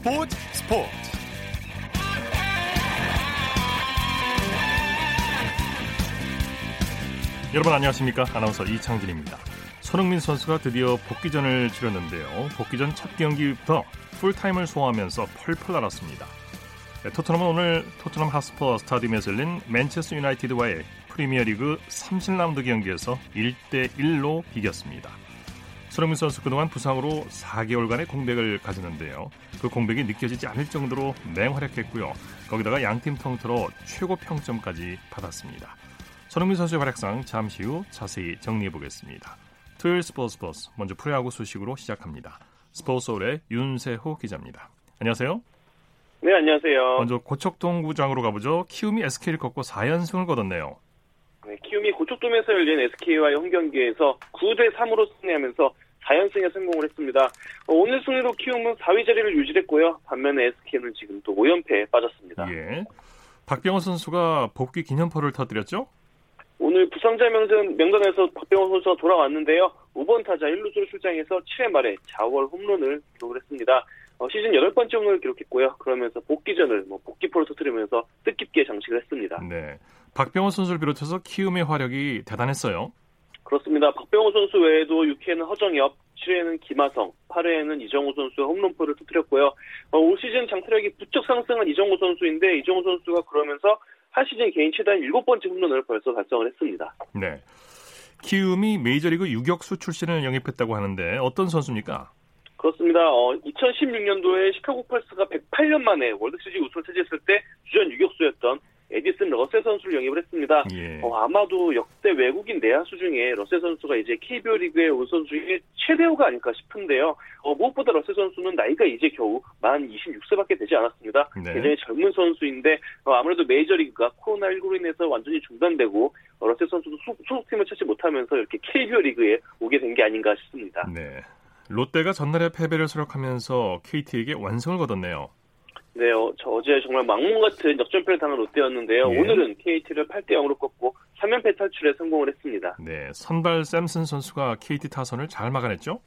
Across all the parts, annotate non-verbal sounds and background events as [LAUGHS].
스포츠 스포츠. 여러분 안녕하십니까? 아나운서 이창진입니다. 손흥민 선수가 드디어 복귀전을 치렀는데요. 복귀전 첫 경기부터 풀타임을 소화하면서 펄펄 날았습니다. 네, 토트넘은 오늘 토트넘 하스퍼 스타디움에서 열린 맨체스터 유나이티드와의 프리미어리그 30라운드 경기에서 1대1로 비겼습니다 손흥민 선수 그동안 부상으로 4개월간의 공백을 가졌는데요. 그 공백이 느껴지지 않을 정도로 맹활약했고요. 거기다가 양팀 통틀어 최고 평점까지 받았습니다. 손흥민 선수의 활약상 잠시 후 자세히 정리해 보겠습니다. 토요일 스포츠 버스 먼저 프로야구 소식으로 시작합니다. 스포츠홀의 윤세호 기자입니다. 안녕하세요. 네, 안녕하세요. 먼저 고척동 구장으로 가보죠. 키움이 SK를 꺾고 4연승을 거뒀네요. 네, 키움이 고척돔에서 열린 SK와의 홈 경기에서 9대 3으로 승리하면서 4연승에 성공을 했습니다. 어, 오늘 승리로 키움은 4위 자리를 유지했고요. 반면에 SK는 지금 또 5연패에 빠졌습니다. 예. 박병호 선수가 복귀 기념포를 터뜨렸죠? 오늘 부상자 명단, 명단에서 박병호 선수가 돌아왔는데요. 5번 타자 1루수로 출장해서 7회 말에 자월 홈런을 기록을 했습니다. 어, 시즌 8번째 홈런을 기록했고요. 그러면서 복귀전을 뭐 복귀포를 터뜨리면서 뜻깊게 장식을 했습니다. 네. 박병호 선수를 비롯해서 키움의 화력이 대단했어요. 그렇습니다. 박병호 선수 외에도 6회에는 허정엽, 7회에는 김하성, 8회에는 이정우 선수가 홈런포를 터뜨렸고요. 어, 올 시즌 장타력이 부쩍 상승한 이정우 선수인데 이정우 선수가 그러면서 한 시즌 개인 최단 7번째 홈런을 벌써 달성을 했습니다. 네. 키움이 메이저리그 유격수 출신을 영입했다고 하는데 어떤 선수입니까? 그렇습니다. 어, 2016년도에 시카고 펄스가 108년 만에 월드시리즈 우승을 차지했을 때 주전 유격수였던 에디슨 러셀 선수를 영입을 했습니다. 예. 어, 아마도 역대 외국인 내야수 중에 러셀 선수가 이제 KBO 리그에 온 선수 중에 최대어가 아닐까 싶은데요. 어, 무엇보다 러셀 선수는 나이가 이제 겨우 만 26세밖에 되지 않았습니다. 네. 굉장히 젊은 선수인데 어, 아무래도 메이저리그가 코로나19로 인해서 완전히 중단되고 어, 러셀 선수도 소, 소속팀을 찾지 못하면서 이렇게 KBO 리그에 오게 된 게 아닌가 싶습니다. 네. 롯데가 전날에 패배를 설욕하면서 KT에게 완승을 거뒀네요. 네, 어, 저 어제 정말 막몽 같은 역전패를 당한 롯데였는데요. 예. 오늘은 KT를 8대 0으로 꺾고 3연패 탈출에 성공을 했습니다. 네. 선발 샘슨 선수가 KT 타선을 잘 막아냈죠?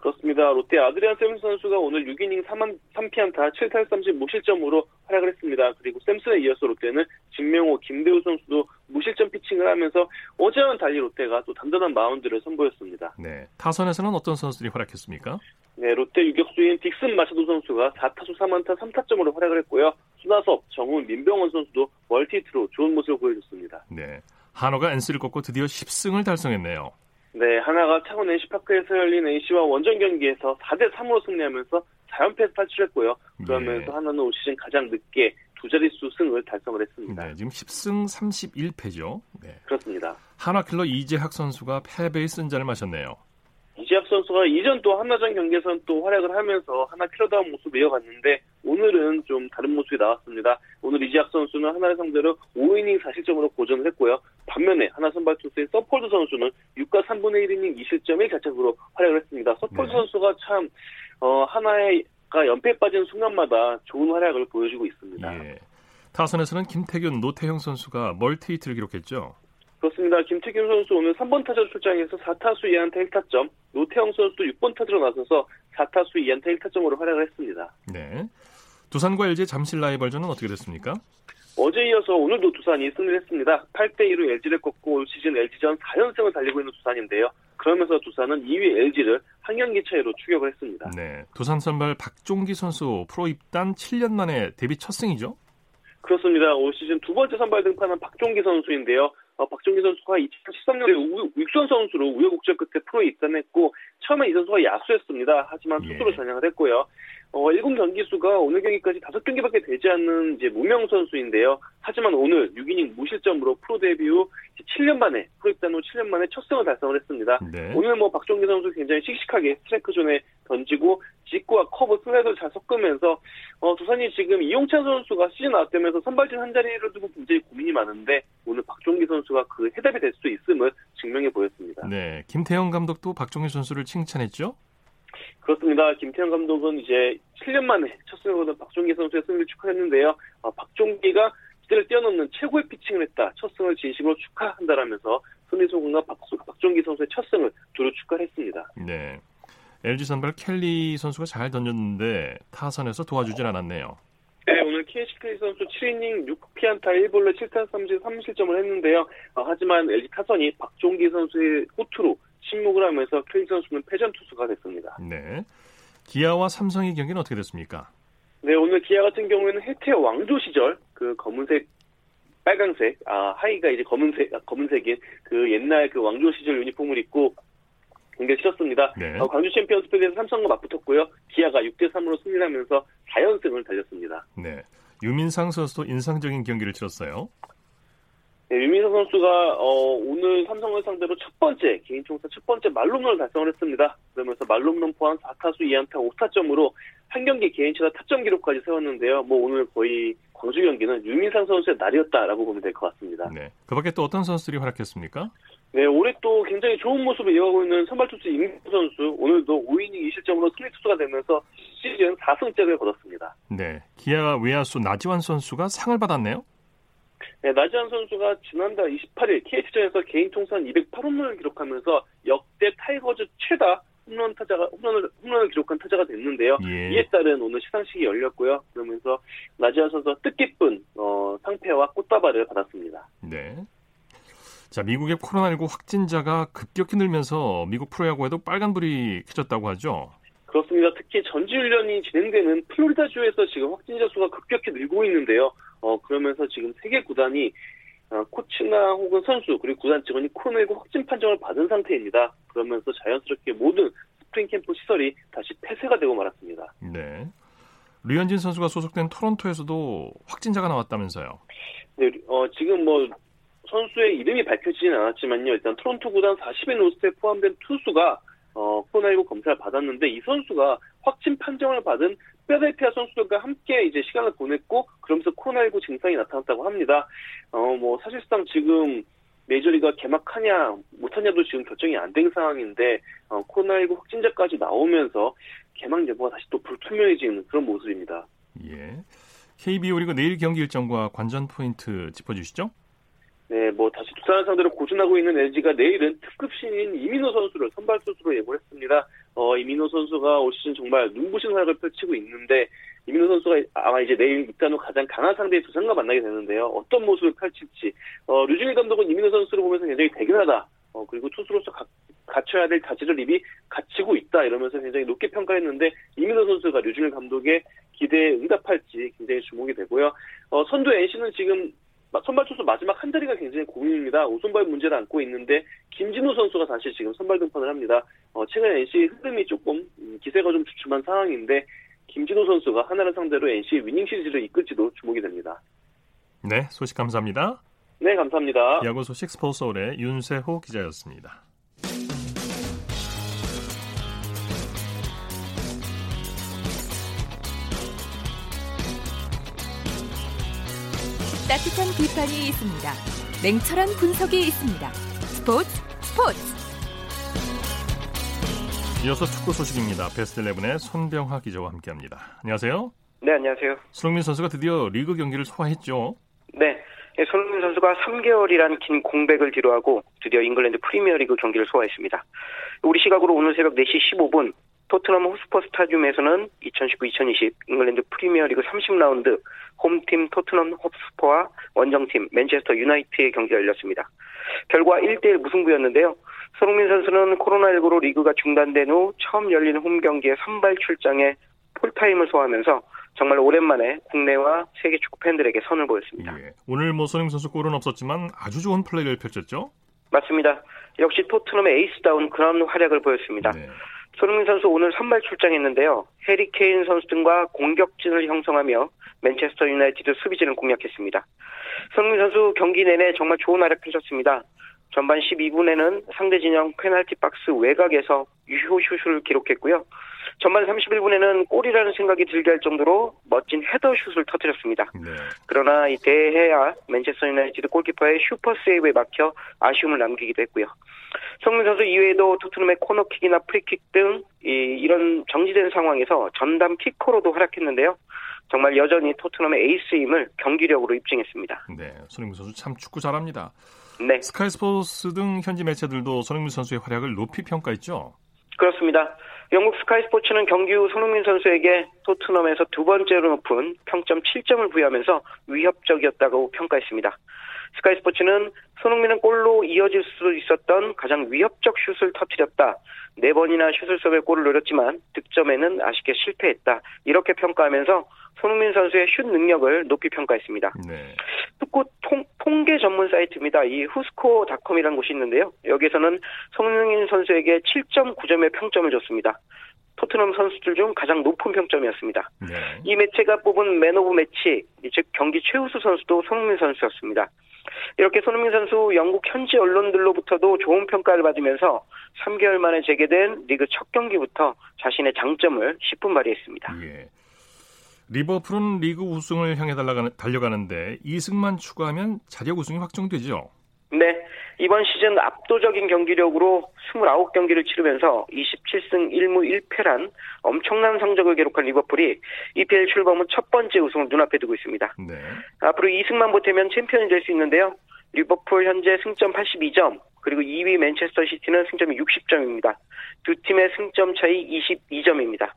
그렇습니다. 롯데 아드리안 샘슨 선수가 오늘 6이닝 3한, 3피안타 7탈 30 무실점으로 활약을 했습니다. 그리고 샘슨에 이어서 롯데는 진명호, 김대우 선수도 무실점 피칭을 하면서 어제와는 달리 롯데가 또 단단한 마운드를 선보였습니다. 네. 타선에서는 어떤 선수들이 활약했습니까? 네, 롯데 유격수인 딕슨 마차도 선수가 4타수 3안타 3타점으로 활약을 했고요. 손아섭, 정훈, 민병헌 선수도 multi-hit로 좋은 모습을 보여줬습니다. 네. 한화가 NC를 꺾고 드디어 10승을 달성했네요. 네, 한화가 창원 NC파크에서 열린 NC와 원정 경기에서 4대 3으로 승리하면서 4연패에서 탈출했고요. 그러면서 네. 한화는 올 시즌 가장 늦게 두 자릿수 승을 달성을 했습니다. 네. 지금 10승 31패죠. 네. 그렇습니다. 한화 킬러 이재학 선수가 패배의 쓴잔을 마셨네요. 이재학 선수가 이전 또 한화전 경기에서는 또 활약을 하면서 한화 킬러다운 모습 이어갔는데 오늘은 좀 다른 모습이 나왔습니다. 오늘 이재학 선수는 한화를 상대로 5이닝 4실점으로 고전을 했고요. 반면에 한화 선발 투수인 서폴드 선수는 6과 3분의 1이닝 2실점 1자책으로 활약을 했습니다. 서폴드 네. 선수가 참 어, 한화가 연패에 빠진 순간마다 좋은 활약을 보여주고 있습니다. 예. 타선에서는 김태균, 노태형 선수가 multi-hit를 기록했죠. 그렇습니다. 김태균 선수 오늘 3번 타자로 출장해서 4타수 2안타 1타점, 노태영 선수도 6번 타자로 나서서 4타수 2안타 1타점으로 활약을 했습니다. 네. 두산과 LG 잠실 라이벌전은 어떻게 됐습니까? 어제 이어서 오늘도 두산이 승리를 했습니다. 8대2로 LG를 꺾고 올 시즌 LG전 4연승을 달리고 있는 두산인데요. 그러면서 두산은 2위 LG를 한 경기 차이로 추격을 했습니다. 네. 두산 선발 박종기 선수 프로 입단 7년 만에 데뷔 첫 승이죠. 그렇습니다. 올 시즌 두 번째 선발 등판한 박종기 선수인데요. 어, 박종기 선수가 2013년에 육성 선수로 우여곡절 끝에 프로에 입단했고 처음에 이 선수가 야수였습니다. 하지만 예. 투수로 전향을 했고요. 어, 1군 경기 수가 오늘 경기까지 5경기밖에 되지 않는 이제 무명 선수인데요. 하지만 오늘 6이닝 무실점으로 프로 데뷔 후 7년 만에 프로 입단 후 7년 만에 첫 승을 달성을 했습니다. 네. 오늘 뭐 박종기 선수 굉장히 씩씩하게 스트라이크 존에 던지고 직구와 커브 슬라이드를 잘 섞으면서 어, 두산이 지금 이용찬 선수가 시즌 아웃되면서 선발진 한 자리를 두고 굉장히 고민이 많은데 오늘 박종기 선수가 그 해답이 될 수 있음을 증명해 보였습니다. 네. 김태형 감독도 박종기 선수를 칭찬했죠. 그렇습니다. 김태형 감독은 이제 7년 만에 첫 승을 거둔 박종기 선수의 승리를 축하했는데요. 어, 박종기가 기대를 뛰어넘는 최고의 피칭을 했다. 첫 승을 진심으로 축하한다라면서 박, 박종기 선수의 첫 승을 두루 축하했습니다. 네. LG 선발 켈리 선수가 잘 던졌는데 타선에서 도와주질 않았네요. 네, 오늘 KC 켈리 선수 7이닝 6피안타 1볼로 7탄 3진 3실점을 했는데요. 어, 하지만 LG 타선이 박종기 선수의 호투로 침묵을 하면서 켈리 선수는 패전 투수가 됐습니다. 네. 기아와 삼성의 경기는 어떻게 됐습니까? 네, 오늘 기아 같은 경우에는 혜태 왕조 시절 그 검은색 빨강색, 아, 하이가 이제 검은색, 아, 검은색인 그 옛날 그 왕조 시절 유니폼을 입고 경기를 치렀습니다. 네. 어, 광주 챔피언스리그에서 삼성과 맞붙었고요. 기아가 6대 3으로 승리하면서 4연승을 달렸습니다. 네. 유민상 선수도 인상적인 경기를 치렀어요. 네, 유민상 선수가 어, 오늘 삼성을 상대로 첫 번째 개인 총선 첫 번째 말홈런을 달성을 했습니다. 그러면서 말홈런 포함 4타수 2안타 5타점으로 한 경기 개인 최다 타점 기록까지 세웠는데요. 뭐 오늘 거의 광주 경기는 유민상 선수의 날이었다라고 보면 될 것 같습니다. 네. 그밖에 또 어떤 선수들이 활약했습니까? 네, 올해 또 굉장히 좋은 모습을 이어가고 있는 선발 투수 임기영 선수 오늘도 5이닝 2실점으로 승리 투수가 되면서 시즌 4승째를 거뒀습니다. 네. 기아 외야수 나지완 선수가 상을 받았네요. 네, 나지완 선수가 지난달 28일 KT전에서 개인 통산 208홈런을 기록하면서 역대 타이거즈 최다 홈런 타자가 홈런을 홈런을 기록한 타자가 됐는데요. 예. 이에 따른 오늘 시상식이 열렸고요. 그러면서 나지완 선수가 뜻깊은 어, 상패와 꽃다발을 받았습니다. 네. 자, 미국의 코로나19 확진자가 급격히 늘면서 미국 프로야구에도 빨간불이 켜졌다고 하죠. 그렇습니다. 특히 전지훈련이 진행되는 플로리다주에서 지금 확진자 수가 급격히 늘고 있는데요. 어, 그러면서 지금 세 개 구단이 어, 코치나 혹은 선수 그리고 구단 직원이 코로나19 확진 판정을 받은 상태입니다. 그러면서 자연스럽게 모든 스프링 캠프 시설이 다시 폐쇄가 되고 말았습니다. 네. 류현진 선수가 소속된 토론토에서도 확진자가 나왔다면서요. 네, 어, 지금 뭐 선수의 이름이 밝혀지진 않았지만요. 일단 토론토 구단 40인 로스트에 포함된 투수가 어, 코로나19 검사를 받았는데 이 선수가 확진 판정을 받은 페델피아 선수들과 함께 이제 시간을 보냈고 그러면서 코로나19 증상이 나타났다고 합니다. 어, 뭐 사실상 지금 메이저리가 개막하냐 못하냐도 지금 결정이 안 된 상황인데 어, 코로나19 확진자까지 나오면서 개막 여부가 다시 또 불투명해지는 그런 모습입니다. 예. KBO 리그 내일 경기 일정과 관전 포인트 짚어주시죠. 네, 뭐 다시 두산을 상대로 고전하고 있는 LG가 내일은 특급 신인 이민호 선수를 선발 투수로 예고했습니다. 어, 이민호 선수가 올 시즌 정말 눈부신 활약을 펼치고 있는데 이민호 선수가 아마 이제 내일 입단 후 가장 강한 상대의 두산과 만나게 되는데요. 어떤 모습을 펼칠지 어, 류중일 감독은 이민호 선수를 보면서 굉장히 대견하다. 어, 그리고 투수로서 가, 갖춰야 될 자질을 이미 갖추고 있다 이러면서 굉장히 높게 평가했는데 이민호 선수가 류중일 감독의 기대에 응답할지 굉장히 주목이 되고요. 어, 선두 NC는 지금 선발 투수 마지막 한 자리가 굉장히 고민입니다. 오선발 문제를 안고 있는데 김진우 선수가 다시 지금 선발 등판을 합니다. 어, 최근 NC 흐름이 조금 음, 기세가 좀 주춤한 상황인데 김진우 선수가 하나를 상대로 NC 위닝 시리즈를 이끌지도 주목이 됩니다. 네, 소식 감사합니다. 네, 감사합니다. 야구 소식 스포츠홀의 윤세호 기자였습니다. 따뜻한 비판이 있습니다. 냉철한 분석이 있습니다. 스포츠 스포츠. 이어서 축구 소식입니다. 베스트 11의 손병하 기자와 함께합니다. 안녕하세요. 네, 안녕하세요. 손흥민 선수가 드디어 리그 경기를 소화했죠. 네, 예, 손흥민 선수가 3개월이란 긴 공백을 뒤로하고 드디어 잉글랜드 프리미어리그 경기를 소화했습니다. 우리 시각으로 오늘 새벽 4시 15분 토트넘 홋스퍼 스타디움에서는 2019-2020 잉글랜드 프리미어리그 30라운드 홈팀 토트넘 홋스퍼와 원정팀 맨체스터 유나이티드의 경기가 열렸습니다. 결과 1대1 무승부였는데요. 손흥민 선수는 코로나19로 리그가 중단된 후 처음 열리는 홈 경기에 선발 출장해 풀타임을 소화하면서 정말 오랜만에 국내와 세계 축구 팬들에게 선을 보였습니다. 예. 오늘 뭐 손흥민 선수 골은 없었지만 아주 좋은 플레이를 펼쳤죠. 맞습니다. 역시 토트넘의 에이스다운 그런 활약을 보였습니다. 네. 손흥민 선수 오늘 선발 출장했는데요. 해리 케인 선수 등과 공격진을 형성하며 맨체스터 유나이티드 수비진을 공략했습니다. 손흥민 선수 경기 내내 정말 좋은 활약 펼쳤습니다. 전반 12분에는 상대 진영 페널티 박스 외곽에서 유효 슛을 기록했고요. 전반 31분에는 골이라는 생각이 들게 할 정도로 멋진 헤더 슛을 터뜨렸습니다. 네. 그러나 이 데 헤아 맨체스터 유나이티드 골키퍼의 슈퍼 세이브에 막혀 아쉬움을 남기기도 했고요. 손흥민 선수 이외에도 토트넘의 코너킥이나 프리킥 등 이, 이런 정지된 상황에서 전담 키커로도 활약했는데요. 정말 여전히 토트넘의 에이스임을 경기력으로 입증했습니다. 네. 손흥민 선수 참 축구 잘합니다. 네, 스카이 스포츠 등 현지 매체들도 손흥민 선수의 활약을 높이 평가했죠. 그렇습니다. 영국 스카이 스포츠는 경기 후 손흥민 선수에게 토트넘에서 두 번째로 높은 평점 7점을 부여하면서 위협적이었다고 평가했습니다. 스카이 스포츠는 손흥민은 골로 이어질 수 있었던 가장 위협적 슛을 터뜨렸다. 네 번이나 슛을 쏘며 골을 노렸지만 득점에는 아쉽게 실패했다. 이렇게 평가하면서 손흥민 선수의 슛 능력을 높이 평가했습니다. 네. 축구 통, 통계 전문 사이트입니다. 이 후스코닷컴이라는 곳이 있는데요. 여기에서는 손흥민 선수에게 7.9점의 평점을 줬습니다. 토트넘 선수들 중 가장 높은 평점이었습니다. 네. 이 매체가 뽑은 man of match, 즉 경기 최우수 선수도 손흥민 선수였습니다. 이렇게 손흥민 선수 영국 현지 언론들로부터도 좋은 평가를 받으면서 3개월 만에 재개된 리그 첫 경기부터 자신의 장점을 십분 발휘했습니다. 예. 리버풀은 리그 우승을 향해 달려가는데 2승만 추가하면 자력 우승이 확정되죠. 네. 이번 시즌 압도적인 경기력으로 29경기를 치르면서 27승 1무 1패란 엄청난 성적을 기록한 리버풀이 EPL 출범 후 첫 번째 우승을 눈앞에 두고 있습니다. 네. 앞으로 2승만 보태면 챔피언이 될 수 있는데요. 리버풀 현재 승점 82점, 그리고 2위 맨체스터 시티는 승점이 60점입니다. 두 팀의 승점 차이 22점입니다.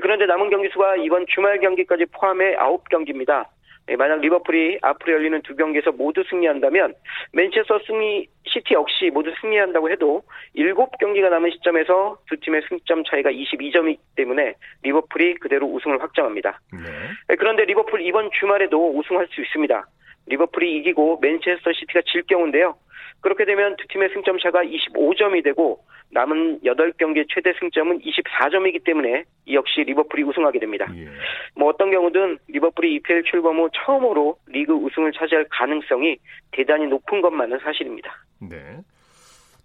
그런데 남은 경기 수가 이번 주말 경기까지 포함해 9경기입니다. 네, 만약 리버풀이 앞으로 열리는 두 경기에서 모두 승리한다면 맨체스터 승리 시티 역시 모두 승리한다고 해도 7경기가 남은 시점에서 두 팀의 승점 차이가 22점이기 때문에 리버풀이 그대로 우승을 확정합니다. 네. 네. 그런데 리버풀 이번 주말에도 우승할 수 있습니다. 리버풀이 이기고 맨체스터 시티가 질 경우인데요. 그렇게 되면 두 팀의 승점 차가 25점이 되고 남은 8경기의 최대 승점은 24점이기 때문에 역시 리버풀이 우승하게 됩니다. 예. 뭐 어떤 경우든 리버풀이 EPL 출범 후 처음으로 리그 우승을 차지할 가능성이 대단히 높은 것만은 사실입니다. 네.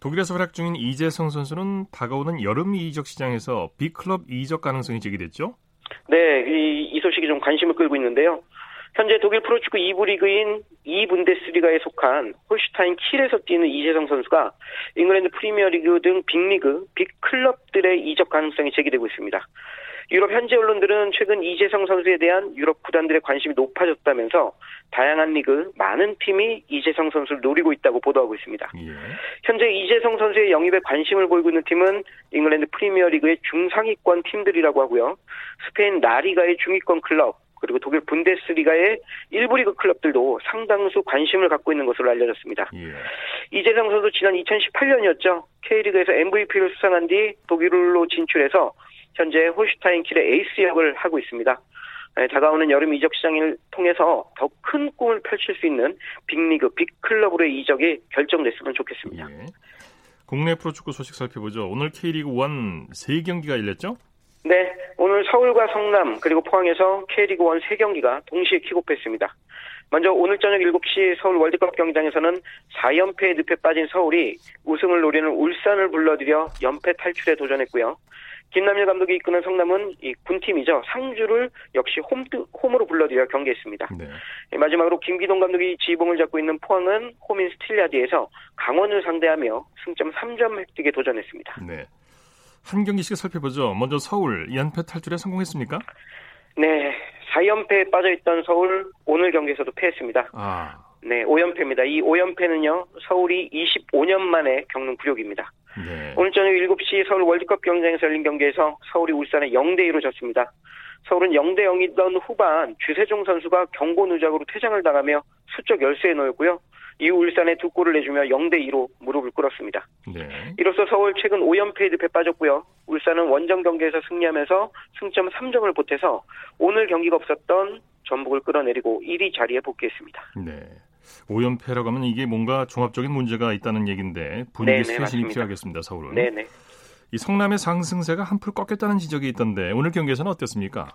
독일에서 활약 중인 이재성 선수는 다가오는 여름 이적 시장에서 빅클럽 이적 가능성이 제기됐죠? 네, 이, 이 소식이 좀 관심을 끌고 있는데요. 현재 독일 프로축구 2부 리그인 2분데스리가에 속한 홀슈타인 킬에서 뛰는 이재성 선수가 잉글랜드 프리미어리그 등 빅리그, 빅클럽들의 이적 가능성이 제기되고 있습니다. 유럽 현지 언론들은 최근 이재성 선수에 대한 유럽 구단들의 관심이 높아졌다면서 다양한 리그 많은 팀이 이재성 선수를 노리고 있다고 보도하고 있습니다. 예. 현재 이재성 선수의 영입에 관심을 보이고 있는 팀은 잉글랜드 프리미어리그의 중상위권 팀들이라고 하고요. 스페인 라리가의 중위권 클럽, 그리고 독일 분데스리가의 1부 리그 클럽들도 상당수 관심을 갖고 있는 것으로 알려졌습니다. 예. 이재성 선수 지난 2018년이었죠. K리그에서 MVP를 수상한 뒤 독일로 진출해서 현재 홀슈타인 킬의 에이스 역을 하고 있습니다. 네, 다가오는 여름 이적 시장을 통해서 더 큰 꿈을 펼칠 수 있는 빅리그, 빅클럽으로의 이적이 결정됐으면 좋겠습니다. 예. 국내 프로축구 소식 살펴보죠. 오늘 K리그 1 3경기가 열렸죠? 네, 오늘 서울과 성남 그리고 포항에서 K리그 1 3경기가 동시에 킥오프했습니다. 먼저 오늘 저녁 7시 서울 월드컵 경기장에서는 4연패의 늪에 빠진 서울이 우승을 노리는 울산을 불러들여 연패 탈출에 도전했고요. 김남일 감독이 이끄는 성남은 이 군팀이죠. 상주를 역시 홈, 홈으로 불러들여 경기했습니다. 네. 마지막으로 김기동 감독이 지봉을 잡고 있는 포항은 홈인 스틸리아디에서 강원을 상대하며 승점 3점 획득에 도전했습니다. 네. 한 경기씩 살펴보죠. 먼저 서울 연패 탈출에 성공했습니까? 네, 4연패에 빠져있던 서울 오늘 경기에서도 패했습니다. 아. 네, 5연패입니다. 이 5연패는요, 서울이 25년 만에 겪는 굴욕입니다. 네. 오늘 저녁 7시 서울 월드컵 경쟁에서 열린 경기에서 서울이 울산에 0대2로 졌습니다. 서울은 0대 0이던 후반 주세종 선수가 경고 누적으로 퇴장을 당하며 수적 열세에 놓였고요. 이후 울산에 두 골을 내주며 0대 2로 무릎을 꿇었습니다. 네. 이로써 서울 최근 5연패에 늪에 빠졌고요. 울산은 원정 경기에서 승리하면서 승점 3점을 보태서 오늘 경기가 없었던 전북을 끌어내리고 1위 자리에 복귀했습니다. 네. 5연패라고 하면 이게 뭔가 종합적인 문제가 있다는 얘기인데 분위기 쇄신이 필요하겠습니다. 서울은. 네네. 이 성남의 상승세가 한풀 꺾였다는 지적이 있던데 오늘 경기에서는 어땠습니까?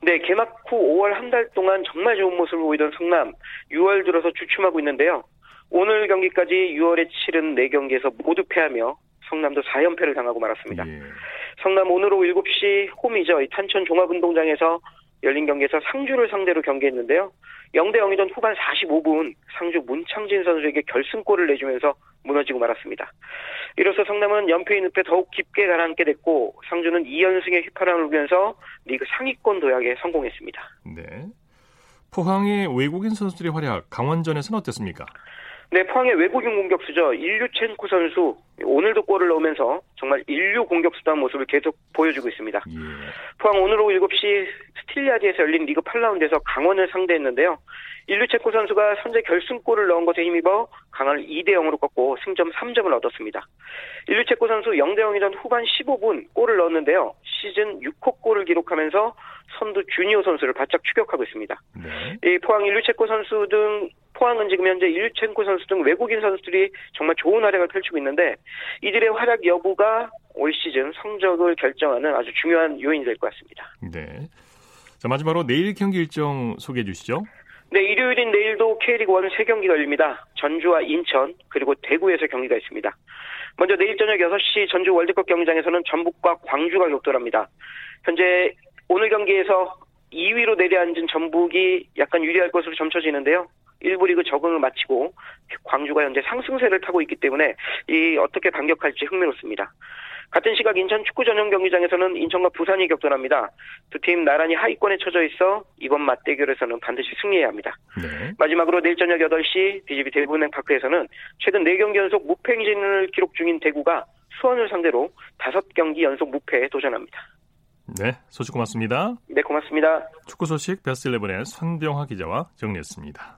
네, 개막 후 5월 한 달 동안 정말 좋은 모습을 보이던 성남 6월 들어서 주춤하고 있는데요. 오늘 경기까지 6월에 치른 4경기에서 모두 패하며 성남도 4연패를 당하고 말았습니다. 예. 성남 오늘 오후 7시 홈이죠. 탄천 종합운동장에서 열린 경기에서 상주를 상대로 경기했는데요. 0대 0이던 후반 45분 상주 문창진 선수에게 결승골을 내주면서 무너지고 말았습니다. 이로써 성남은 연패의 늪에 더욱 깊게 가라앉게 됐고 상주는 2연승의 휘파람을 불면서 리그 상위권 도약에 성공했습니다. 네. 포항의 외국인 선수들의 활약 강원전에서는 어땠습니까? 네, 포항의 외국인 공격수죠. 일류첸코 선수 오늘도 골을 넣으면서 정말 인류 공격수다운 모습을 계속 보여주고 있습니다. 예. 포항 오늘 오후 7시 스틸리아디에서 열린 리그 8라운드에서 강원을 상대했는데요. 일류첸코 선수가 선제 결승골을 넣은 것에 힘입어 강을 2대 0으로 꺾고 승점 3점을 얻었습니다. 일류첸코 선수 0대 0이던 후반 15분 골을 넣었는데요. 시즌 6호 골을 기록하면서 선두 주니오 선수를 바짝 추격하고 있습니다. 네. 이 포항 일류체코 선수 등 포항은 지금 현재 일류첸코 선수 등 외국인 선수들이 정말 좋은 활약을 펼치고 있는데 이들의 활약 여부가 올 시즌 성적을 결정하는 아주 중요한 요인이 될 것 같습니다. 네. 자 마지막으로 내일 경기 일정 소개해 주시죠. 네, 일요일인 내일도 K리그 1 3경기가 열립니다. 전주와 인천, 그리고 대구에서 경기가 있습니다. 먼저 내일 저녁 6시 전주 월드컵 경기장에서는 전북과 광주가 격돌합니다. 현재 오늘 경기에서 2위로 내려앉은 전북이 약간 유리할 것으로 점쳐지는데요. 1부 리그 적응을 마치고 광주가 현재 상승세를 타고 있기 때문에 이 어떻게 반격할지 흥미롭습니다. 같은 시각 인천 축구 전용 경기장에서는 인천과 부산이 격돌합니다. 두 팀 나란히 하위권에 처져 있어 이번 맞대결에서는 반드시 승리해야 합니다. 네. 마지막으로 내일 저녁 8시 BGB 대구은행 파크에서는 최근 4경기 연속 무패 행진을 기록 중인 대구가 수원을 상대로 5경기 연속 무패에 도전합니다. 네, 소식 고맙습니다. 네, 고맙습니다. 축구 소식 베스트11의 손병화 기자와 정리했습니다.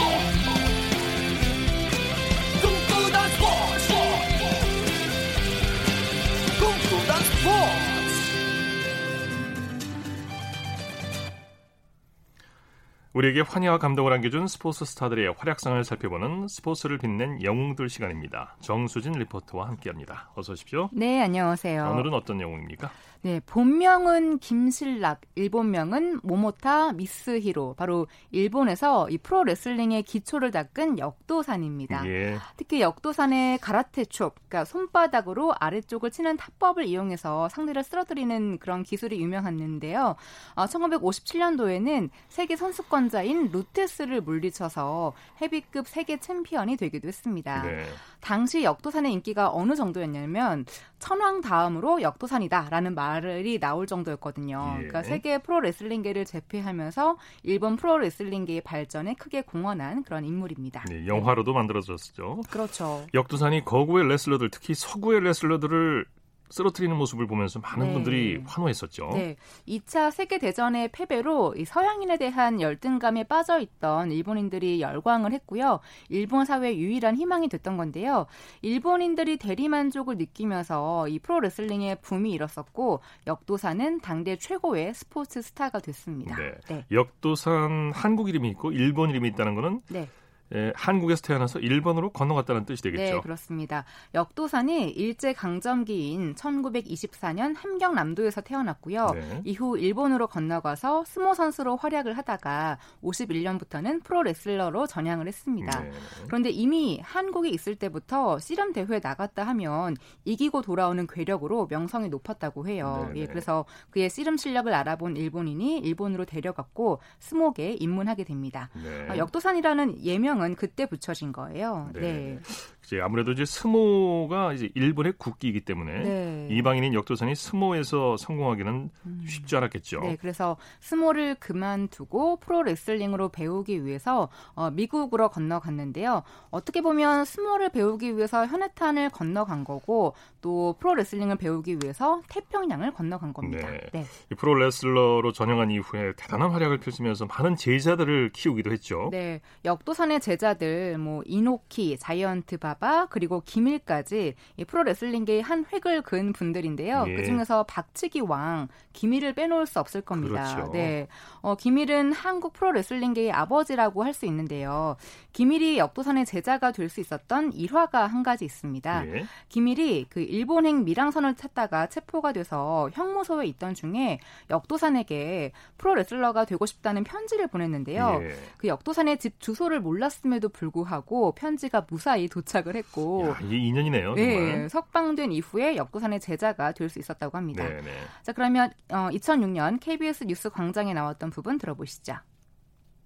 우리에게 환희와 감동을 안겨준 스포츠 스타들의 활약상을 살펴보는 스포츠를 빛낸 영웅들 시간입니다. 정수진 리포터와 함께합니다. 어서 오십시오. 네, 안녕하세요. 오늘은 어떤 영웅입니까? 네, 본명은 김실락, 일본명은 모모타 미스히로. 바로 일본에서 이 프로 레슬링의 기초를 닦은 역도산입니다. 예. 특히 역도산의 가라테 촉, 그러니까 손바닥으로 아래쪽을 치는 타법을 이용해서 상대를 쓰러뜨리는 그런 기술이 유명했는데요. 어, 1957년도에는 세계 선수권자인 루테스를 물리쳐서 헤비급 세계 챔피언이 되기도 했습니다. 네. 당시 역도산의 인기가 어느 정도였냐면 천왕 다음으로 역도산이다라는 말이 나올 정도였거든요. 예. 그러니까 세계 프로 레슬링계를 제패하면서 일본 프로 레슬링계의 발전에 크게 공헌한 그런 인물입니다. 네, 영화로도 만들어졌죠. 그렇죠. 역도산이 거구의 레슬러들, 특히 서구의 레슬러들을 쓰러뜨리는 모습을 보면서 많은 네. 분들이 환호했었죠. 네. 2차 세계 대전의 패배로 서양인에 대한 열등감에 빠져 있던 일본인들이 열광을 했고요. 일본 사회의 유일한 희망이 됐던 건데요. 일본인들이 대리만족을 느끼면서 이 프로 레슬링의 붐이 일었었고 역도사는 당대 최고의 스포츠 스타가 됐습니다. 네. 네. 역도산 한국 이름이 있고 일본 이름이 있다는 거는 네. 예, 한국에서 태어나서 일본으로 건너갔다는 뜻이 되겠죠. 네, 그렇습니다. 역도산이 일제 강점기인 1924년 함경 남도에서 태어났고요. 네. 이후 일본으로 건너가서 스모 선수로 활약을 하다가 51년부터는 프로 레슬러로 전향을 했습니다. 네. 그런데 이미 한국에 있을 때부터 씨름 대회에 나갔다 하면 이기고 돌아오는 괴력으로 명성이 높았다고 해요. 네, 예, 네. 그래서 그의 씨름 실력을 알아본 일본인이 일본으로 데려갔고 스모에 입문하게 됩니다. 네. 어, 역도산이라는 예명 상은 그때 붙여진 거예요. 네. 네. 이제 아무래도 이제 스모가 이제 일본의 국기이기 때문에 네. 이방인인 역도산이 스모에서 성공하기는 음. 쉽지 않았겠죠. 네, 그래서 스모를 그만두고 프로 레슬링으로 배우기 위해서 어, 미국으로 건너갔는데요. 어떻게 보면 스모를 배우기 위해서 현해탄을 건너간 거고 또 프로 레슬링을 배우기 위해서 태평양을 건너간 겁니다. 네. 네. 이 프로 레슬러로 전향한 이후에 대단한 활약을 펼치면서 많은 제자들을 키우기도 했죠. 네, 역도산의 제자들 뭐 이노키, 자이언트 바 바바 그리고 김일까지 이 프로 레슬링계의 한 획을 그은 분들인데요. 예. 그 중에서 박치기 왕 김일을 빼놓을 수 없을 겁니다. 그렇죠. 네, 어, 김일은 한국 프로 레슬링계의 아버지라고 할 수 있는데요. 김일이 역도산의 제자가 될 수 있었던 일화가 한 가지 있습니다. 예. 김일이 그 일본행 밀항선을 찾다가 체포가 돼서 형무소에 있던 중에 역도산에게 프로 레슬러가 되고 싶다는 편지를 보냈는데요. 예. 그 역도산의 집 주소를 몰랐음에도 불구하고 편지가 무사히 도착 시작을 했고 야, 이게 인연이네요. 네, 석방된 이후에 역도산의 제자가 될 수 있었다고 합니다. 네네. 네. 자 그러면 어, 2006년 KBS 뉴스 광장에 나왔던 부분 들어보시죠.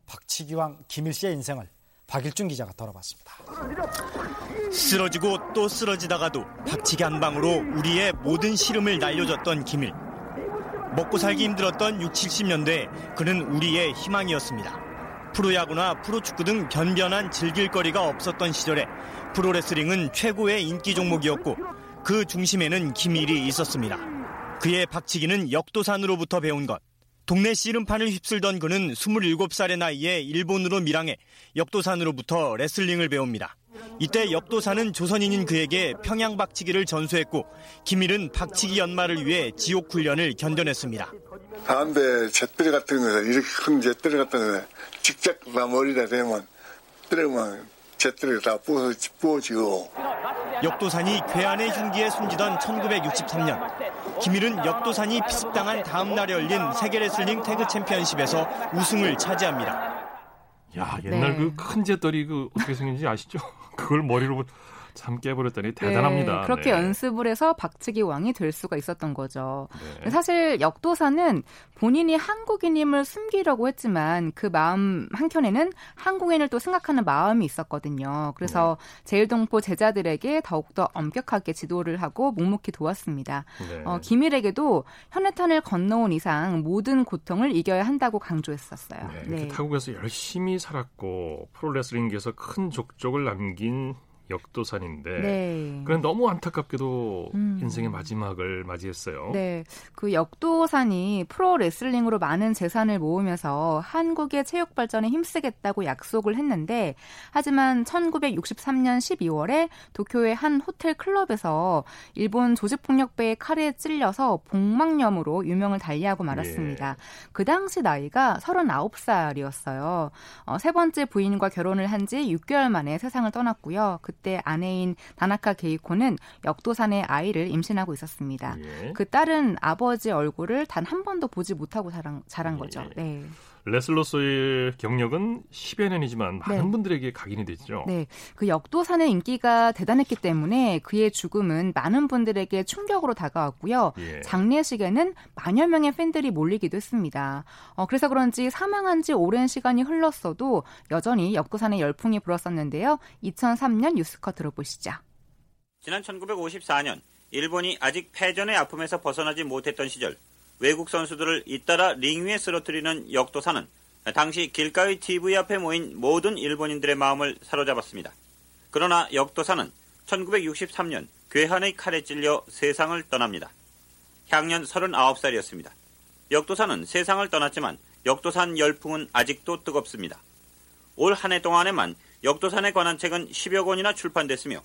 박치기왕 김일 씨의 인생을 박일준 기자가 돌아봤습니다. 쓰러지고 또 쓰러지다가도 박치기 한 방으로 우리의 모든 시름을 날려줬던 김일. 먹고 살기 힘들었던 6, 70년대 그는 우리의 희망이었습니다. 프로야구나 프로축구 등 변변한 즐길 거리가 없었던 시절에 프로레슬링은 최고의 인기 종목이었고 그 중심에는 김일이 있었습니다. 그의 박치기는 역도산으로부터 배운 것. 동네 씨름판을 휩쓸던 그는 27살의 나이에 일본으로 밀항해 역도산으로부터 레슬링을 배웁니다. 이때 역도산은 조선인인 그에게 평양 박치기를 전수했고 김일은 박치기 연마를 위해 지옥 훈련을 견뎌냈습니다. 담배 잿더리 같은 거 이렇게 큰 잿더리 같은 거 직접 나 머리에 대면 때리면 잿더리가 다 부어, 부어지고 역도산이 괴한의 흉기에 숨지던 1963년 김일은 역도산이 피습당한 다음 날에 열린 세계 레슬링 태그 챔피언십에서 우승을 차지합니다. 야 옛날 네. 그큰 잿더리 그 어떻게 생긴지 아시죠? [LAUGHS] 그걸 머리로 참 깨버렸더니 대단합니다. 네, 그렇게 네. 연습을 해서 박치기 왕이 될 수가 있었던 거죠. 네. 사실 역도사는 본인이 한국인임을 숨기려고 했지만 그 마음 한켠에는 한국인을 또 생각하는 마음이 있었거든요. 그래서 네. 제일동포 제자들에게 더욱더 엄격하게 지도를 하고 묵묵히 도왔습니다. 네. 어, 김일에게도 현해탄을 건너온 이상 모든 고통을 이겨야 한다고 강조했었어요. 네, 타국에서 열심히 살았고 프로레슬링계에서 큰 족적을 남긴 역도산인데 네. 그런 너무 안타깝게도 음. 인생의 마지막을 맞이했어요. 네. 그 역도산이 프로 레슬링으로 많은 재산을 모으면서 한국의 체육 발전에 힘쓰겠다고 약속을 했는데 하지만 1963년 12월에 도쿄의 한 호텔 클럽에서 일본 조직폭력배의 칼에 찔려서 복막염으로 유명을 달리하고 말았습니다. 예. 그 당시 나이가 39살이었어요. 어, 세 번째 부인과 결혼을 한 지 6개월 만에 세상을 떠났고요. 그 그때 아내인 다나카 게이코는 역도산의 아이를 임신하고 있었습니다. 예. 그 딸은 아버지 얼굴을 단 한 번도 보지 못하고 자란, 자란 거죠. 예. 네. 레슬로서의 경력은 10여 년이지만 많은 네. 분들에게 각인이 되죠. 네. 그 역도산의 인기가 대단했기 때문에 그의 죽음은 많은 분들에게 충격으로 다가왔고요. 예. 장례식에는 만여 명의 팬들이 몰리기도 했습니다. 어, 그래서 그런지 사망한 지 오랜 시간이 흘렀어도 여전히 역도산의 열풍이 불었었는데요. 2003년 뉴스컷 들어보시죠. 지난 1954년 일본이 아직 패전의 아픔에서 벗어나지 못했던 시절 외국 선수들을 잇따라 링 위에 쓰러뜨리는 역도사는 당시 길가의 TV 앞에 모인 모든 일본인들의 마음을 사로잡았습니다. 그러나 역도사는 1963년 괴한의 칼에 찔려 세상을 떠납니다. 향년 39살이었습니다. 역도사는 세상을 떠났지만 역도산 열풍은 아직도 뜨겁습니다. 올 한 해 동안에만 역도산에 관한 책은 10여 권이나 출판됐으며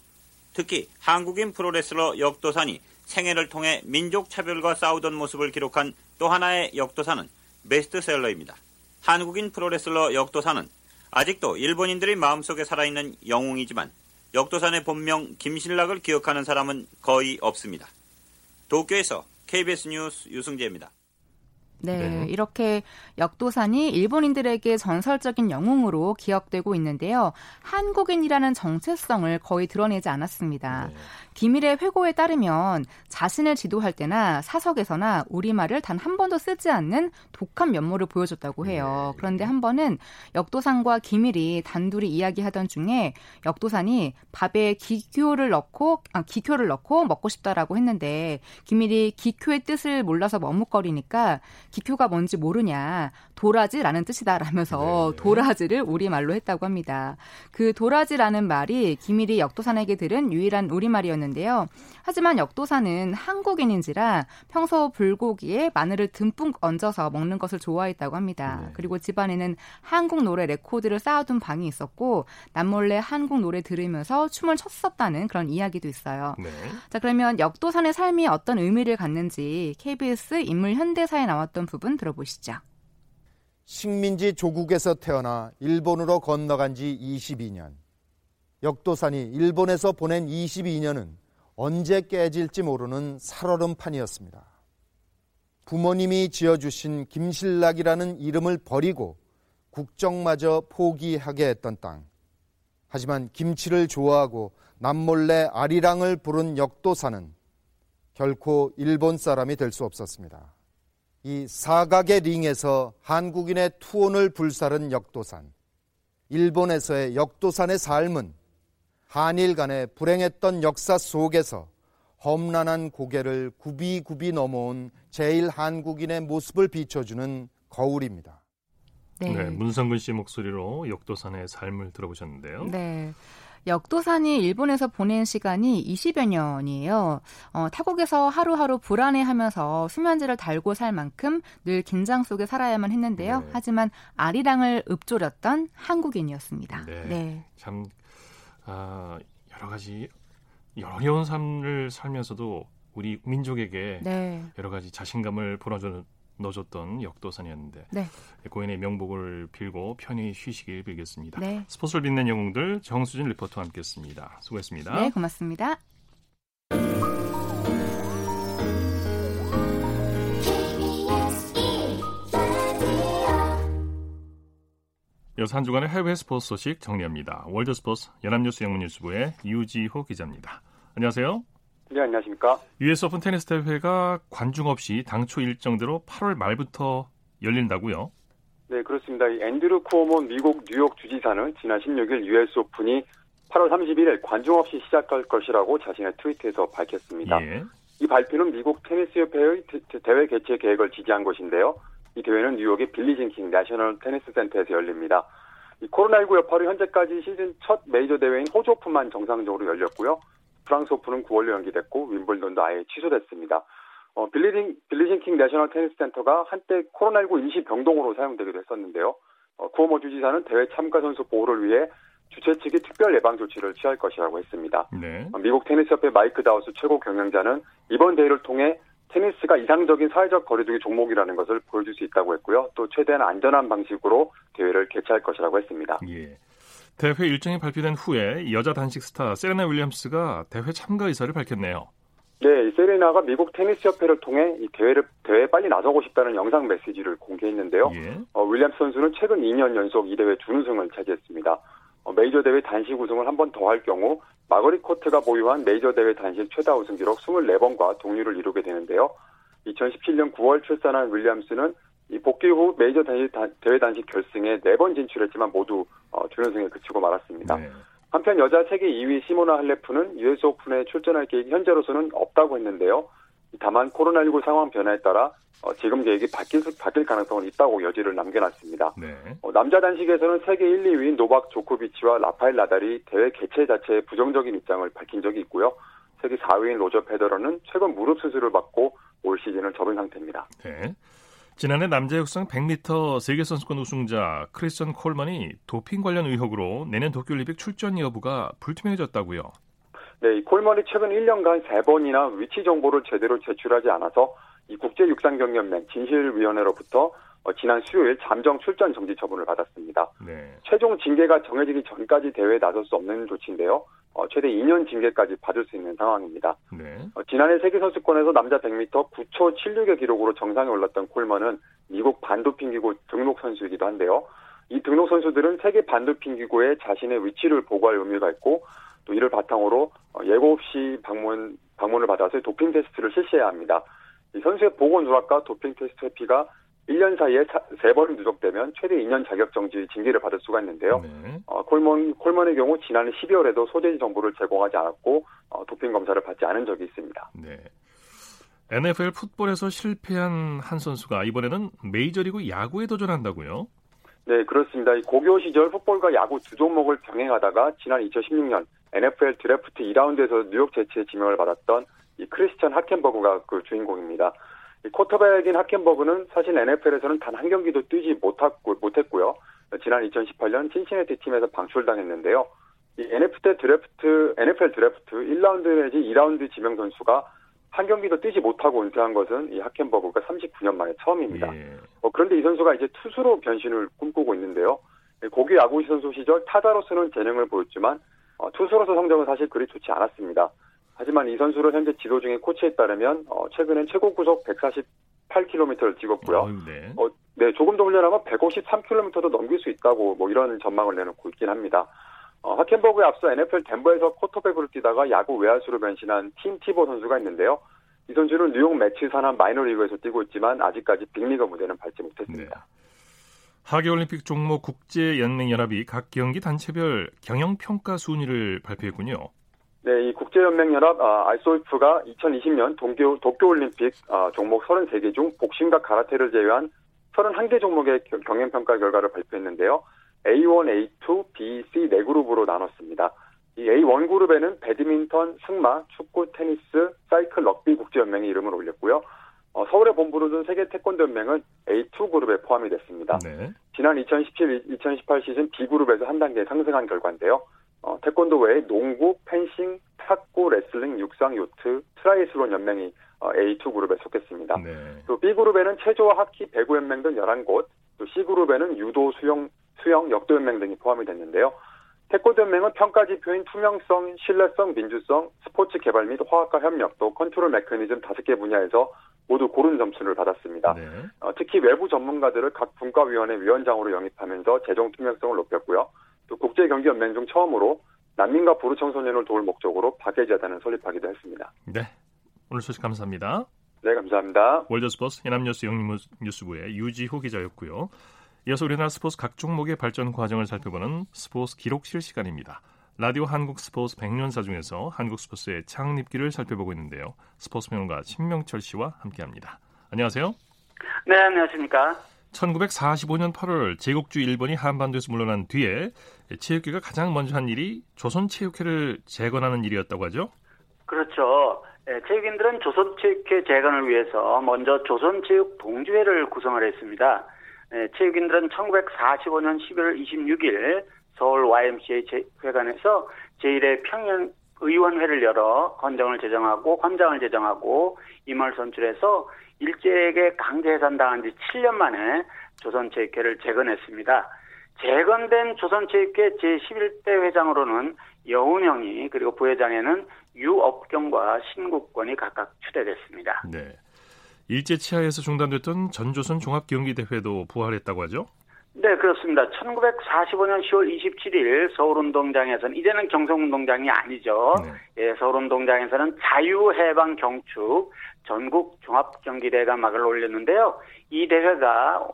특히 한국인 프로레슬러 역도산이 생애를 통해 민족 차별과 싸우던 모습을 기록한 또 하나의 역도사는 베스트셀러입니다. 한국인 프로레슬러 역도사는 아직도 일본인들의 마음속에 살아있는 영웅이지만 역도산의 본명 김신락을 기억하는 사람은 거의 없습니다. 도쿄에서 KBS 뉴스 유승재입니다. 네, 네, 이렇게 역도산이 일본인들에게 전설적인 영웅으로 기억되고 있는데요. 한국인이라는 정체성을 거의 드러내지 않았습니다. 네. 김일의 회고에 따르면 자신을 지도할 때나 사석에서나 우리말을 단 한 번도 쓰지 않는 독한 면모를 보여줬다고 해요. 네. 그런데 한 번은 역도산과 김일이 단둘이 이야기하던 중에 역도산이 밥에 기교를 넣고 아, 기교를 넣고 먹고 싶다라고 했는데 김일이 기교의 뜻을 몰라서 머뭇거리니까 기표가 뭔지 모르냐 도라지라는 뜻이다라면서 네. 도라지를 우리말로 했다고 합니다. 그 도라지라는 말이 김일이 역도산에게 들은 유일한 우리말이었는데요. 하지만 역도산은 한국인인지라 평소 불고기에 마늘을 듬뿍 얹어서 먹는 것을 좋아했다고 합니다. 네. 그리고 집안에는 한국 노래 레코드를 쌓아둔 방이 있었고 남몰래 한국 노래 들으면서 춤을 췄었다는 그런 이야기도 있어요. 네. 자 그러면 역도산의 삶이 어떤 의미를 갖는지 KBS 인물 현대사에 나왔던 부분 들어보시죠. 식민지 조국에서 태어나 일본으로 건너간 지 22년. 역도산이 일본에서 보낸 22년은 언제 깨질지 모르는 살얼음판이었습니다. 부모님이 지어주신 김신락이라는 이름을 버리고 국정마저 포기하게 했던 땅. 하지만 김치를 좋아하고 남몰래 아리랑을 부른 역도사는 결코 일본 사람이 될 수 없었습니다. 이 사각의 링에서 한국인의 투혼을 불사른 역도산. 일본에서의 역도산의 삶은 한일 간의 불행했던 역사 속에서 험난한 고개를 굽이굽이 넘어온 제일 한국인의 모습을 비춰주는 거울입니다. 네. 네, 문성근 씨 목소리로 역도산의 삶을 들어보셨는데요. 네. 역도산이 일본에서 보낸 시간이 20여 년이에요. 어, 타국에서 하루하루 불안해하면서 수면제를 달고 살 만큼 늘 긴장 속에 살아야만 했는데요. 네. 하지만 아리랑을 읊조렸던 한국인이었습니다. 네. 네. 참 아, 여러 가지 어려운 삶을 살면서도 우리 민족에게 네. 여러 가지 자신감을 불어주는 넣어줬던 역도산이었는데 네. 고인의 명복을 빌고 편히 쉬시길 빌겠습니다. 네. 스포츠를 빛낸 영웅들 정수진 리포터와 함께했습니다. 수고했습니다. 네, 고맙습니다. 여섯 한 주간의 해외 스포츠 소식 정리합니다. 월드 스포츠 연합뉴스 영문뉴스부의 유지호 기자입니다. 안녕하세요. 네, 안녕하십니까. US 오픈 테니스 대회가 관중 없이 당초 일정대로 8월 말부터 열린다고요? 네, 그렇습니다. 앤드루 쿠오모 미국 뉴욕 주지사는 지난 16일 US 오픈이 8월 31일 관중 없이 시작할 것이라고 자신의 트위터에서 밝혔습니다. 예. 이 발표는 미국 테니스협회의 대회 개최 계획을 지지한 것인데요. 이 대회는 뉴욕의 빌리진킹 내셔널 테니스 센터에서 열립니다. 코로나19 여파로 현재까지 시즌 첫 메이저 대회인 호주 오픈만 정상적으로 열렸고요. 프랑스 오픈은 9월로 연기됐고 윈블던도 아예 취소됐습니다. 어, 빌리진, 빌리진킹 내셔널 테니스 센터가 한때 코로나19 임시 병동으로 사용되기도 했었는데요. 어, 쿠오모 주지사는 대회 참가 선수 보호를 위해 주최 측이 특별 예방 조치를 취할 것이라고 했습니다. 네. 어, 미국 테니스협회 마이크 다우스 최고 경영자는 이번 대회를 통해 테니스가 이상적인 사회적 거리두기 종목이라는 것을 보여줄 수 있다고 했고요. 또 최대한 안전한 방식으로 대회를 개최할 것이라고 했습니다. 예. 대회 일정이 발표된 후에 여자 단식 스타 세레나 윌리엄스가 대회 참가 의사를 밝혔네요. 네, 세레나가 미국 테니스 협회를 통해 이 대회를 대회에 빨리 나서고 싶다는 영상 메시지를 공개했는데요. 예. 어, 윌리엄스 선수는 최근 2년 연속 이 대회 준우승을 차지했습니다. 어, 메이저 대회 단식 우승을 한 번 더 할 경우 마거릿 코트가 보유한 메이저 대회 단식 최다 우승 기록 24번과 동률을 이루게 되는데요. 2017년 9월 출산한 윌리엄스는 이 복귀 후 메이저 대회 단식 결승에 네 번 진출했지만 모두 어, 준우승에 그치고 말았습니다. 네. 한편 여자 세계 2위 시모나 할레프는 US 오픈에 출전할 계획이 현재로서는 없다고 했는데요. 다만 코로나19 상황 변화에 따라 어, 지금 계획이 바뀔, 바뀔 가능성은 있다고 여지를 남겨놨습니다. 네. 어, 남자 단식에서는 세계 1, 2위인 노박 조코비치와 라파엘 나달이 대회 개최 자체에 부정적인 입장을 밝힌 적이 있고요. 세계 4위인 로저 페더러는 최근 무릎 수술을 받고 올 시즌을 접은 상태입니다. 네. 지난해 남자 역상 100m 세계 선수권 우승자 크리스천 콜먼이 도핑 관련 의혹으로 내년 도쿄올림픽 출전 여부가 불투명해졌다고요. 네, 이 콜먼이 최근 1년간 3번이나 위치 정보를 제대로 제출하지 않아서 이 국제육상경연맹 진실위원회로부터 어, 지난 수요일 잠정 출전 정지 처분을 받았습니다. 네. 최종 징계가 정해지기 전까지 대회에 나설 수 없는 조치인데요. 어, 최대 2년 징계까지 받을 수 있는 상황입니다. 네. 어, 지난해 세계선수권에서 남자 100m 9초 76의 기록으로 정상에 올랐던 콜먼은 미국 반도핑기구 등록 선수이기도 한데요. 이 등록 선수들은 세계 반도핑기구에 자신의 위치를 보고할 의무가 있고 또 이를 바탕으로 어, 예고 없이 방문 방문을 받아서 도핑 테스트를 실시해야 합니다. 이 선수의 보건 누락과 도핑 테스트 회피가 1년 사이에 3번 누적되면 최대 2년 자격 정지 징계를 받을 수가 있는데요. 네. 어, 콜먼, 콜먼의 경우 지난해 12월에도 소재지 정보를 제공하지 않았고 어, 도핑 검사를 받지 않은 적이 있습니다. 네. NFL 풋볼에서 실패한 한 선수가 이번에는 메이저리그 야구에 도전한다고요? 네, 그렇습니다. 고교 시절 풋볼과 야구 두 종목을 병행하다가 지난 2016년 NFL 드래프트 2라운드에서 뉴욕 제츠의 지명을 받았던 이 크리스천 해켄버그가 그 주인공입니다. 쿼터백인 해켄버그는 사실 NFL에서는 단 한 경기도 뛰지 못했고, 못했고요. 지난 2018년 신시내티 팀에서 방출당했는데요. 이 NFL 드래프트, NFL 드래프트 1라운드 내지 2라운드 지명 선수가 한 경기도 뛰지 못하고 은퇴한 것은 이 하켄버그가 39년 만에 처음입니다. 예. 어, 그런데 이 선수가 이제 투수로 변신을 꿈꾸고 있는데요. 고교 야구 선수 시절 타자로서는 재능을 보였지만 어, 투수로서 성적은 사실 그리 좋지 않았습니다. 하지만 이 선수를 현재 지도 중인 코치에 따르면 어, 최근엔 최고 구속 148km를 찍었고요. 어, 네. 어, 네, 조금 더 훈련하면 153km도 넘길 수 있다고 뭐 이런 전망을 내놓고 있긴 합니다. 어, 하켄버그에 앞서 NFL 덴버에서 쿼터백으로 뛰다가 야구 외야수로 변신한 팀 티보 선수가 있는데요. 이 선수는 뉴욕 매치 산하 마이너리그에서 뛰고 있지만 아직까지 빅리그 무대는 밟지 못했습니다. 네. 하계올림픽 종목 국제연맹연합이 각 경기 단체별 경영평가 순위를 발표했군요. 네, 이 국제연맹연합 아, 아이솔프가 2020년 동교, 도쿄올림픽 아, 종목 33개 중 복싱과 가라테를 제외한 31개 종목의 경영평가 결과를 발표했는데요. A1, A2, B, C 네 그룹으로 나눴습니다. 이 A1 그룹에는 배드민턴, 승마, 축구, 테니스, 사이클, 럭비 국제연맹이 이름을 올렸고요. 어, 서울에 본부를 둔 세계 태권도 연맹은 A2 그룹에 포함이 됐습니다. 네. 지난 2017-2018 시즌 B 그룹에서 한 단계 상승한 결과인데요. 어, 태권도 외에 농구, 펜싱, 탁구, 레슬링, 육상, 요트, 트라이애슬론 연맹이 어, A2 그룹에 속했습니다. 네. 또 B 그룹에는 체조와 하키, 배구 연맹 등 11곳, 또 C 그룹에는 유도, 수영, 수영, 역도 연맹 등이 포함이 됐는데요. 태권도 연맹은 평가 지표인 투명성, 신뢰성, 민주성, 스포츠 개발 및 화합과 협력, 또 컨트롤 메커니즘 다섯 개 분야에서 모두 고른 점수를 받았습니다. 네. 어, 특히 외부 전문가들을 각 분과위원회 위원장으로 영입하면서 재정 투명성을 높였고요. 또 국제경기연맹 중 처음으로 난민과 불우 청소년을 도울 목적으로 박애재단을 설립하기도 했습니다. 네. 오늘 소식 감사합니다. 네, 감사합니다. 월드 스포츠 연합뉴스 영문뉴스부의 유지호 기자였고요. 이어서 우리나라 스포츠 각 종목의 발전 과정을 살펴보는 스포츠 기록실 시간입니다. 라디오 한국 스포츠 100년사 중에서 한국 스포츠의 창립기를 살펴보고 있는데요. 스포츠 평론가 신명철 씨와 함께합니다. 안녕하세요. 네, 안녕하십니까. 1945년 8월 제국주 일본이 한반도에서 물러난 뒤에 체육회가 가장 먼저 한 일이 조선체육회를 재건하는 일이었다고 하죠? 그렇죠. 예, 체육인들은 조선체육회 재건을 위해서 먼저 조선체육동주회를 구성을 했습니다. 네, 체육인들은 1945년 11월 26일 서울 YMCA 회관에서 제1회 평양 의원회를 열어 건정을 제정하고 헌장을 제정하고 임을 선출해서 일제에게 강제 해산당한 지 7년 만에 조선체육회를 재건했습니다. 재건된 조선체육회 제11대 회장으로는 여운형이 그리고 부회장에는 유업경과 신국권이 각각 추대됐습니다. 네. 일제 치하에서 중단됐던 전조선 종합경기대회도 부활했다고 하죠? 네, 그렇습니다. 1945년 10월 27일 서울운동장에서는 이제는 경성운동장이 아니죠. 네. 예, 서울운동장에서는 자유해방 경축 전국 종합 경기대회가 막을 올렸는데요. 이 대회가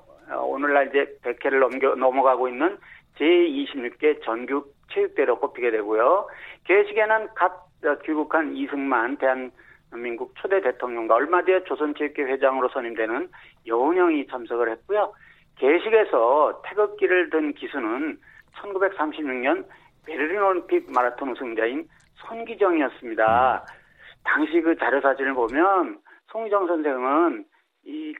오늘날 이제 100회를 넘겨 넘어가고 있는 제26개 전국 체육대회로 꼽히게 되고요. 개식에는 갓 귀국한 이승만 대한 민국 초대 대통령과 얼마 뒤에 조선체육회 회장으로 선임되는 여운형이 참석을 했고요. 개식에서 태극기를 든 기수는 1936년 베를린 올림픽 마라톤 우승자인 손기정이었습니다. 당시 그 자료 사진을 보면 송기정 선생은 이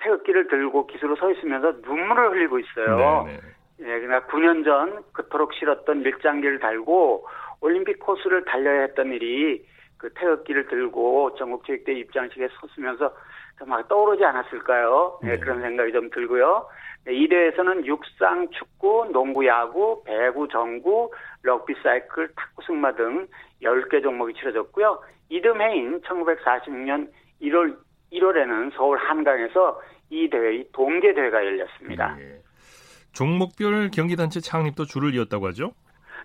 태극기를 들고 기수로 서 있으면서 눈물을 흘리고 있어요. 네네. 예, 그러니까 9년 전 그토록 싫었던 밀장기를 달고 올림픽 코스를 달려야 했던 일이 그 태극기를 들고 전국체육대 입장식에 섰으면서 막 떠오르지 않았을까요? 네, 네. 그런 생각이 좀 들고요. 네, 이 대회에서는 육상, 축구, 농구, 야구, 배구, 정구, 럭비 사이클, 탁구, 승마 등 10개 종목이 치러졌고요. 이듬해인 1946년 1월 1월에는 서울 한강에서 이 대회의 동계 대회가 열렸습니다. 네. 종목별 경기단체 창립도 줄을 이었다고 하죠?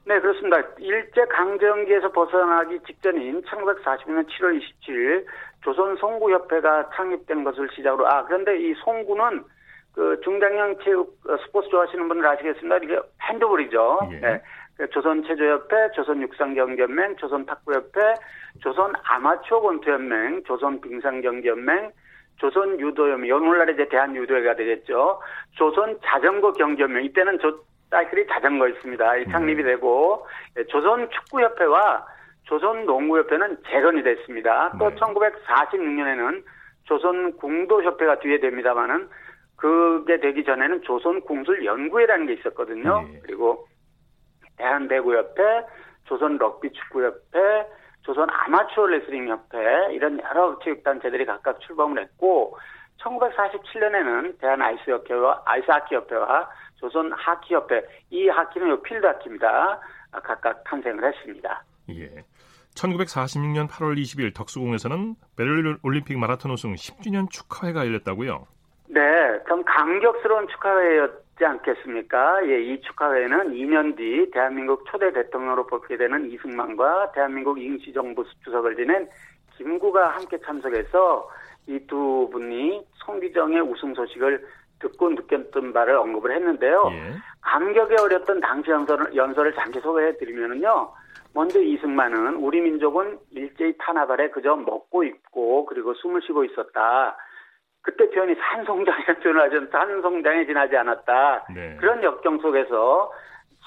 네, 그렇습니다. 일제 강점기에서 벗어나기 직전인 1940년 7월 27일 조선 송구협회가 창립된 것을 시작으로 아 그런데 이 송구는 그 중장년 체육 어, 스포츠 좋아하시는 분들 아시겠습니다. 이게 핸드볼이죠. 예. 네. 그 조선 체조협회, 조선 육상경기연맹, 조선 탁구협회, 조선 아마추어 권투연맹, 조선 빙상경기연맹, 조선 유도연맹, 오늘날에 이제 대한유도회가 되겠죠. 조선 자전거 경기연맹, 이때는 조, 사이클이 자전거 있습니다. 이 창립이 네. 되고 예, 조선 축구협회와 조선 농구협회는 재건이 됐습니다. 또 네. 1946년에는 조선 궁도협회가 뒤에 됩니다만은 그게 되기 전에는 조선 궁술 연구회라는 게 있었거든요. 네. 그리고 대한배구협회, 조선 럭비 축구협회, 조선 아마추어 레슬링 협회 이런 여러 체육단체들이 각각 출범을 했고 1947년에는 대한 아이스협회와 아이스하키협회와 조선 하키협회 이 하키는 요 필드 하키입니다. 각각 탄생을 했습니다. 예. 1946년 8월 20일 덕수궁에서는 베를린 올림픽 마라톤 우승 10주년 축하회가 열렸다고요? 네, 참 감격스러운 축하회였 지 않겠습니까? 예, 이 축하회는 2년 뒤 대한민국 초대 대통령으로 뽑게 되는 이승만과 대한민국 임시정부 주석을 지낸 김구가 함께 참석해서 이 두 분이 송기정의 우승 소식을 듣고 느꼈던 바를 언급을 했는데요. 예. 감격에 어렸던 당시 연설을, 연설을 잠시 소개해 드리면요. 먼저 이승만은 우리 민족은 일제히 탄압 아래 그저 먹고 입고 그리고 숨을 쉬고 있었다. 그때 표현이 산송장에 지나지 [LAUGHS] 산송장에 지나지 않았다. 네. 그런 역경 속에서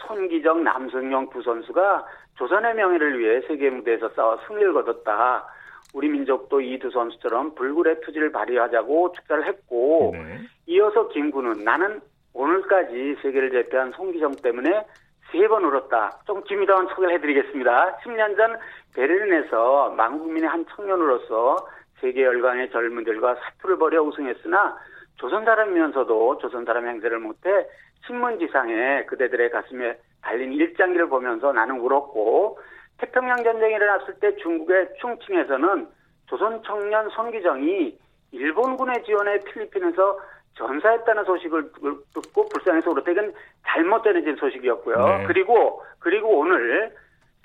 손기정, 남승용 두 선수가 조선의 명예를 위해 세계 무대에서 싸워 승리를 거뒀다. 우리 민족도 이 두 선수처럼 불굴의 투지를 발휘하자고 축사를 했고 네. 이어서 김구는 나는 오늘까지 세계를 제패한 송기정 때문에 세 번 울었다. 좀 김이다운 소개를 해드리겠습니다. 10년 전 베를린에서 망국민의 한 청년으로서 세계 열강의 젊은들과 사투를 벌여 우승했으나 조선 사람이면서도 조선 사람 행세를 못해 신문지상에 그대들의 가슴에 달린 일장기를 보면서 나는 울었고 태평양 전쟁이 일어났을 때 중국의 충칭에서는 조선 청년 손기정이 일본군의 지원에 필리핀에서 전사했다는 소식을 듣고 불쌍해서 울었다. 이건 잘못 전해진 소식이었고요. 네. 그리고 그리고 오늘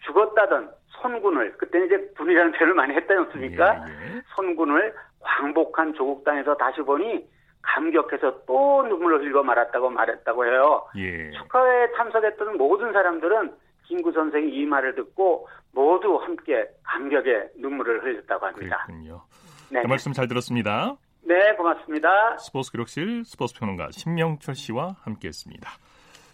죽었다던 손군을 그때는 이제 군이라는 표현을 많이 했지 않습니까? 예, 예. 손군을 광복한 조국 땅에서 다시 보니 감격해서 또 눈물을 흘려 말았다고 말했다고 해요. 예. 축하회에 참석했던 모든 사람들은 김구 선생이 이 말을 듣고 모두 함께 감격의 눈물을 흘렸다고 합니다. 그렇군요. 네. 그 말씀 잘 들었습니다. 네, 고맙습니다. 스포츠 기록실 스포츠 평론가 신명철 씨와 함께했습니다.